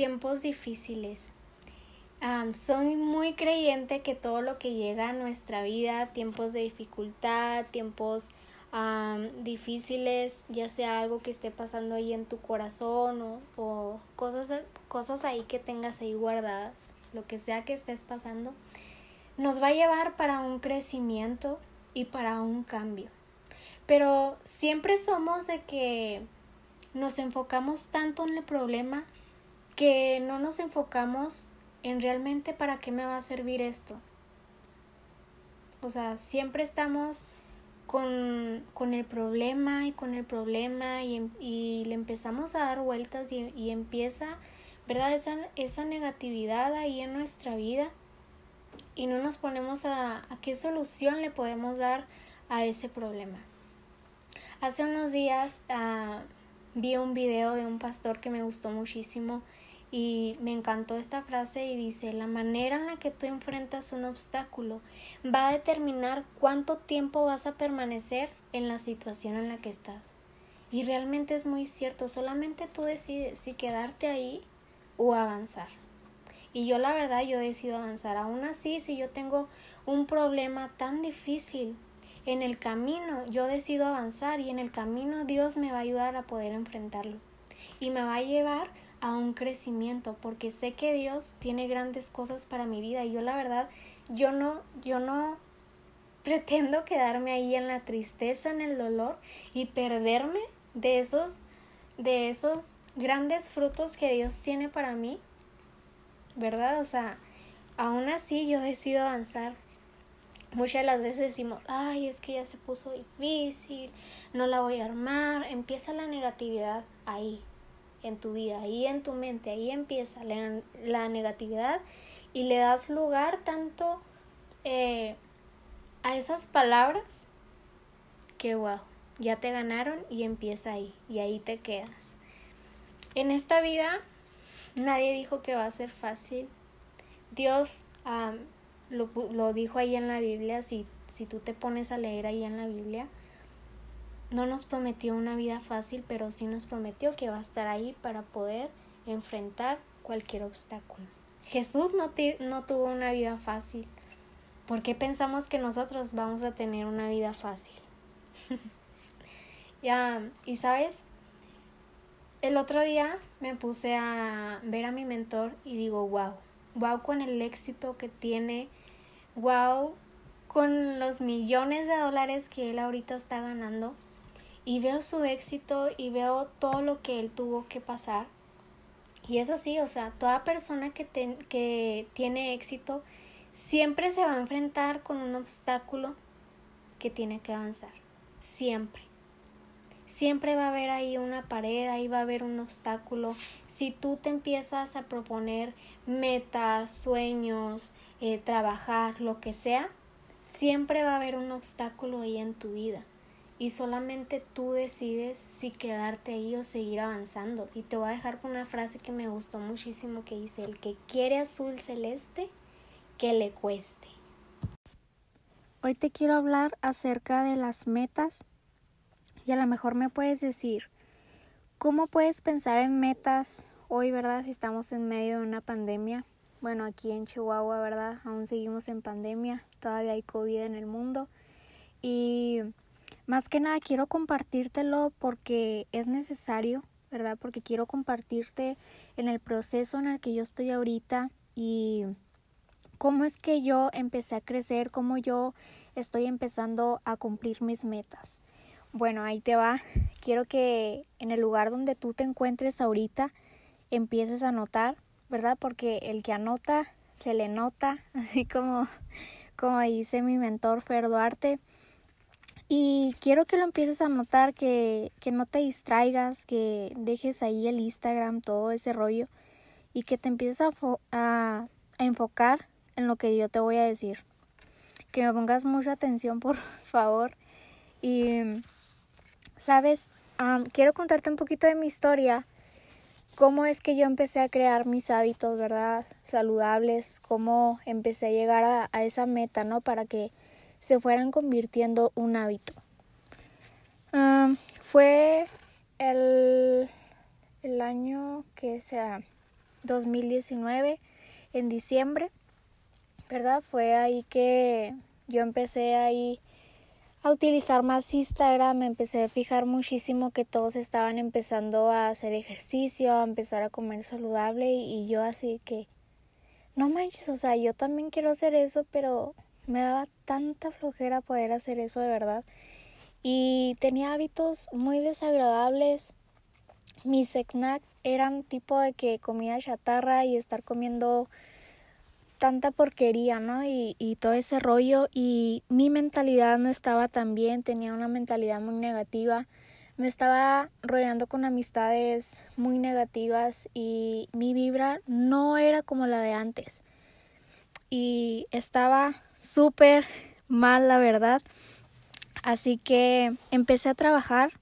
tiempos difíciles. soy muy creyente que todo lo que llega a nuestra vida, tiempos de dificultad, tiempos difíciles, ya sea algo que esté pasando ahí en tu corazón o, o cosas, cosas ahí que tengas ahí guardadas, lo que sea que estés pasando, nos va a llevar para un crecimiento y para un cambio. Pero siempre somos de que nos enfocamos tanto en el problema que no nos enfocamos en realmente para qué me va a servir esto. O sea, siempre estamos con, con el problema y con el problema y, em, y le empezamos a dar vueltas y, y empieza, ¿verdad? Esa, esa negatividad ahí en nuestra vida y no nos ponemos a, qué solución le podemos dar a ese problema. Hace unos días uh, vi un video de un pastor que me gustó muchísimo y me encantó esta frase y dice, la manera en la que tú enfrentas un obstáculo va a determinar cuánto tiempo vas a permanecer en la situación en la que estás. Y realmente es muy cierto, solamente tú decides si quedarte ahí o avanzar. Y yo la verdad yo decido avanzar. Aún así, si yo tengo un problema tan difícil en el camino, yo decido avanzar y en el camino Dios me va a ayudar a poder enfrentarlo. Y me va a llevar a un crecimiento porque sé que Dios tiene grandes cosas para mi vida y yo la verdad yo no yo no pretendo quedarme ahí en la tristeza, en el dolor y perderme de esos de esos grandes frutos que Dios tiene para mí. ¿Verdad? O sea, aún así yo decido avanzar. Muchas de las veces decimos, ay, es que ya se puso difícil, no la voy a armar, empieza la negatividad ahí, en tu vida, ahí en tu mente, ahí empieza la, negatividad y le das lugar tanto eh, a esas palabras que wow, ya te ganaron y empieza ahí y ahí te quedas. En esta vida nadie dijo que va a ser fácil. Dios lo, lo, dijo ahí en la Biblia, si, si tú te pones a leer ahí en la Biblia, no nos prometió una vida fácil, pero sí nos prometió que va a estar ahí para poder enfrentar cualquier obstáculo. Jesús no, no tuvo una vida fácil. ¿Por qué pensamos que nosotros vamos a tener una vida fácil? ya, y sabes, el otro día me puse a ver a mi mentor y digo, wow, wow con el éxito que tiene, wow con los millones de dólares que él ahorita está ganando y veo su éxito y veo todo lo que él tuvo que pasar. Y es así, o sea, toda persona que, que tiene éxito siempre se va a enfrentar con un obstáculo que tiene que avanzar. Siempre. Siempre va a haber ahí una pared, ahí va a haber un obstáculo. Si tú te empiezas a proponer metas, sueños, eh, trabajar, lo que sea, siempre va a haber un obstáculo ahí en tu vida y solamente tú decides si quedarte ahí o seguir avanzando. Y te voy a dejar con una frase que me gustó muchísimo que dice, el que quiere azul celeste, que le cueste. Hoy te quiero hablar acerca de las metas y a lo mejor me puedes decir, ¿cómo puedes pensar en metas hoy, verdad? Si estamos en medio de una pandemia. Bueno, aquí en Chihuahua, ¿verdad? Aún seguimos en pandemia, todavía hay COVID en el mundo. Y más que nada quiero compartírtelo porque es necesario, ¿verdad? Porque quiero compartirte en el proceso en el que yo estoy ahorita y cómo es que yo empecé a crecer, cómo yo estoy empezando a cumplir mis metas. Bueno, ahí te va. Quiero que en el lugar donde tú te encuentres ahorita empieces a anotar, ¿verdad? Porque el que anota se le nota, así como, como dice mi mentor Fer Duarte. Y quiero que lo empieces a notar, que, que no te distraigas, que dejes ahí el Instagram, todo ese rollo, y que te empieces a, a, enfocar en lo que yo te voy a decir. Que me pongas mucha atención, por favor. Y, sabes, quiero contarte un poquito de mi historia, cómo es que yo empecé a crear mis hábitos, ¿verdad? Saludables, cómo empecé a llegar a, a esa meta, ¿no? Para que se fueran convirtiendo un hábito. Ah, fue el, el año que sea 2019, en diciembre, ¿verdad? Fue ahí que yo empecé ahí a utilizar más Instagram, me empecé a fijar muchísimo que todos estaban empezando a hacer ejercicio, a empezar a comer saludable y yo así que no manches, o sea, yo también quiero hacer eso, pero me daba tanta flojera poder hacer eso de verdad. Y tenía hábitos muy desagradables. Mis snacks eran tipo de que comía chatarra y estar comiendo tanta porquería, ¿no? Y, y todo ese rollo. Y mi mentalidad no estaba tan bien, tenía una mentalidad muy negativa. Me estaba rodeando con amistades muy negativas y mi vibra no era como la de antes. Y estaba súper mal, la verdad. Así que empecé a trabajar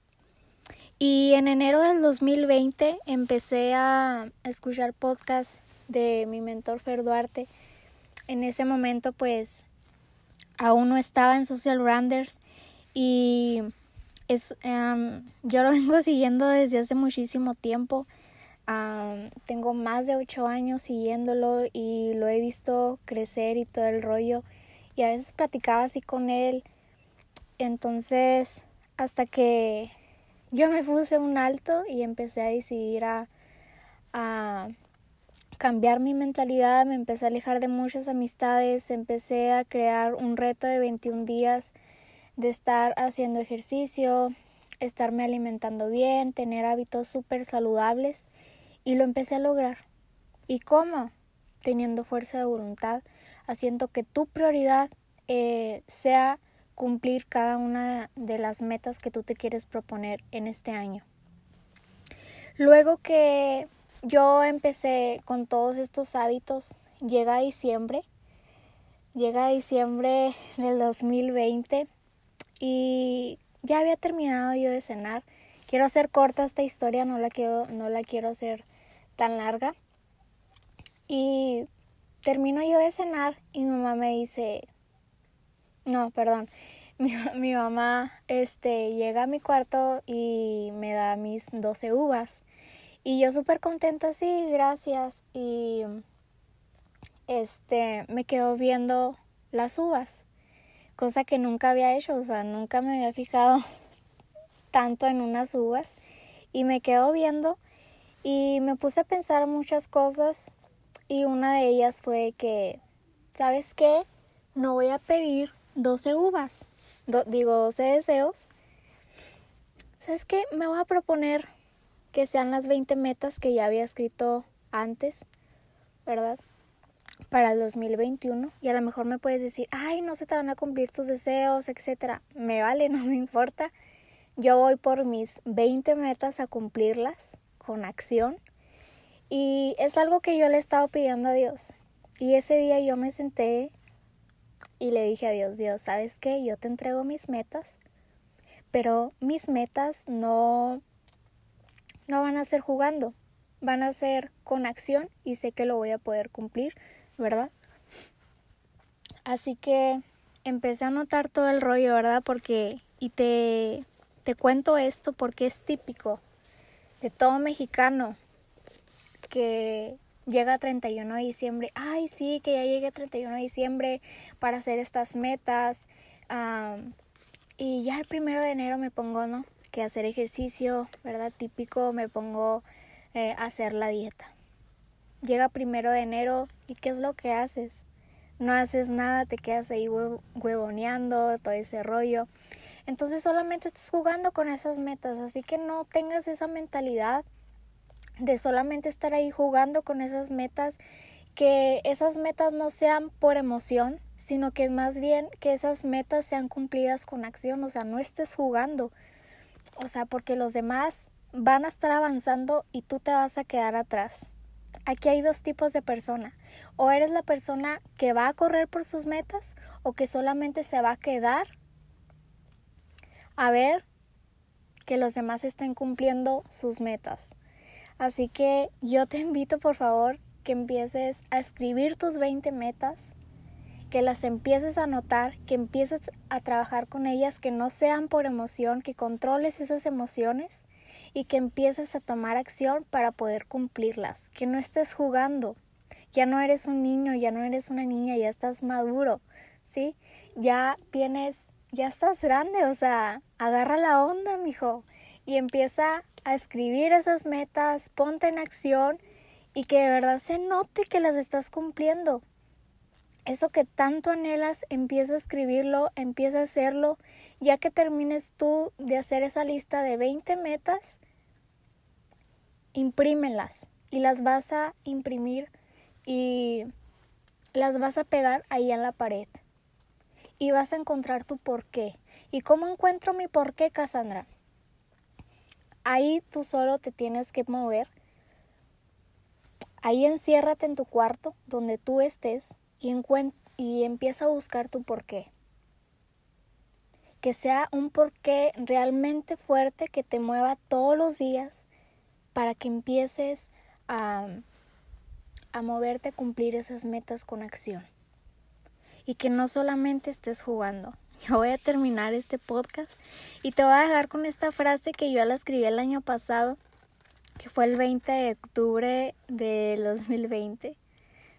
y en enero del 2020 empecé a escuchar podcasts de mi mentor Fer Duarte. En ese momento pues aún no estaba en Social Branders y es, yo lo vengo siguiendo desde hace muchísimo tiempo. tengo más de ocho años siguiéndolo y lo he visto crecer y todo el rollo. Y a veces platicaba así con él entonces, hasta que yo me puse un alto y empecé a decidir a, a cambiar mi mentalidad, me empecé a alejar de muchas amistades, empecé a crear un reto de 21 días de estar haciendo ejercicio, estarme alimentando bien, tener hábitos súper saludables y lo empecé a lograr. ¿Y cómo? Teniendo fuerza de voluntad, haciendo que tu prioridad eh, sea cumplir cada una de las metas que tú te quieres proponer en este año. Luego que yo empecé con todos estos hábitos, llega diciembre, llega diciembre del 2020 y ya había terminado yo de cenar. Quiero hacer corta esta historia, no la quiero, no la quiero hacer tan larga. Y termino yo de cenar y mi mamá me dice, no, perdón. Mi, mi, mamá este, llega a mi cuarto y me da mis 12 uvas. Y yo súper contenta, sí, gracias. Y este, me quedo viendo las uvas, cosa que nunca había hecho, o sea, nunca me había fijado tanto en unas uvas. Y me quedo viendo y me puse a pensar muchas cosas y una de ellas fue que, ¿sabes qué? No voy a pedir 12 uvas, digo 12 deseos. ¿Sabes qué? Me voy a proponer que sean las 20 metas que ya había escrito antes, ¿verdad? Para el 2021 y a lo mejor me puedes decir, ay, no se te van a cumplir tus deseos, etcétera. Me vale, no me importa. Yo voy por mis 20 metas a cumplirlas con acción y es algo que yo le he estado pidiendo a Dios. Y ese día yo me senté y le dije a Dios, Dios, ¿sabes qué? Yo te entrego mis metas, pero mis metas no, no van a ser jugando, van a ser con acción y sé que lo voy a poder cumplir, ¿verdad? Así que empecé a notar todo el rollo, ¿verdad? Porque, y te, te cuento esto porque es típico de todo mexicano que llega 31 de diciembre, ay sí, que ya llegue 31 de diciembre para hacer estas metas. y ya el primero de enero me pongo, ¿no? Que hacer ejercicio, ¿verdad? Típico, me pongo eh, a hacer la dieta. Llega primero de enero y ¿qué es lo que haces? No haces nada, te quedas ahí huevoneando, todo ese rollo. Entonces solamente estás jugando con esas metas, así que no tengas esa mentalidad de solamente estar ahí jugando con esas metas, que esas metas no sean por emoción, sino que más bien que esas metas sean cumplidas con acción, o sea, no estés jugando, o sea, porque los demás van a estar avanzando y tú te vas a quedar atrás. Aquí hay dos tipos de persona. O eres la persona que va a correr por sus metas o que solamente se va a quedar a ver que los demás estén cumpliendo sus metas. Así que yo te invito por favor que empieces a escribir tus 20 metas, que las empieces a anotar, que empieces a trabajar con ellas, que no sean por emoción, que controles esas emociones y que empieces a tomar acción para poder cumplirlas, que no estés jugando. Ya no eres un niño, ya no eres una niña, ya estás maduro, ¿sí? Ya tienes, ya estás grande, o sea, agarra la onda, mijo, y empieza a escribir esas metas, ponte en acción y que de verdad se note que las estás cumpliendo. Eso que tanto anhelas, empieza a escribirlo, empieza a hacerlo, ya que termines tú de hacer esa lista de 20 metas, imprímelas y las vas a imprimir y las vas a pegar ahí en la pared. Y vas a encontrar tu porqué. ¿Y cómo encuentro mi porqué, Cassandra? Ahí tú solo te tienes que mover. Ahí enciérrate en tu cuarto, donde tú estés, y, empieza a buscar tu porqué. Que sea un porqué realmente fuerte que te mueva todos los días para que empieces a, a moverte a cumplir esas metas con acción. Y que no solamente estés jugando. Yo voy a terminar este podcast y te voy a dejar con esta frase que yo la escribí el año pasado, que fue el 20 de octubre del 2020.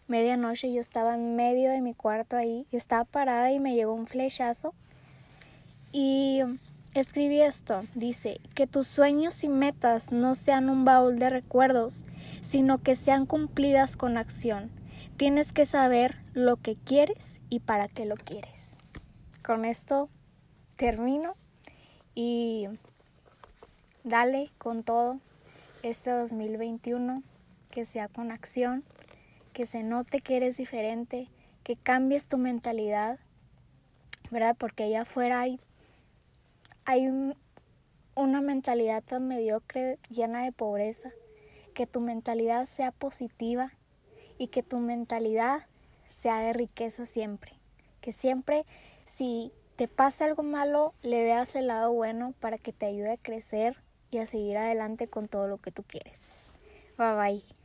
Medianoche yo estaba en medio de mi cuarto ahí, estaba parada y me llegó un flechazo y escribí esto, dice, que tus sueños y metas no sean un baúl de recuerdos, sino que sean cumplidas con acción. Tienes que saber lo que quieres y para qué lo quieres. Con esto termino y dale con todo este 2021, que sea con acción, que se note que eres diferente, que cambies tu mentalidad, ¿verdad? Porque allá afuera hay hay una mentalidad tan mediocre, llena de pobreza, que tu mentalidad sea positiva y que tu mentalidad sea de riqueza siempre. Que siempre si te pasa algo malo, le veas el lado bueno para que te ayude a crecer y a seguir adelante con todo lo que tú quieres. Bye bye.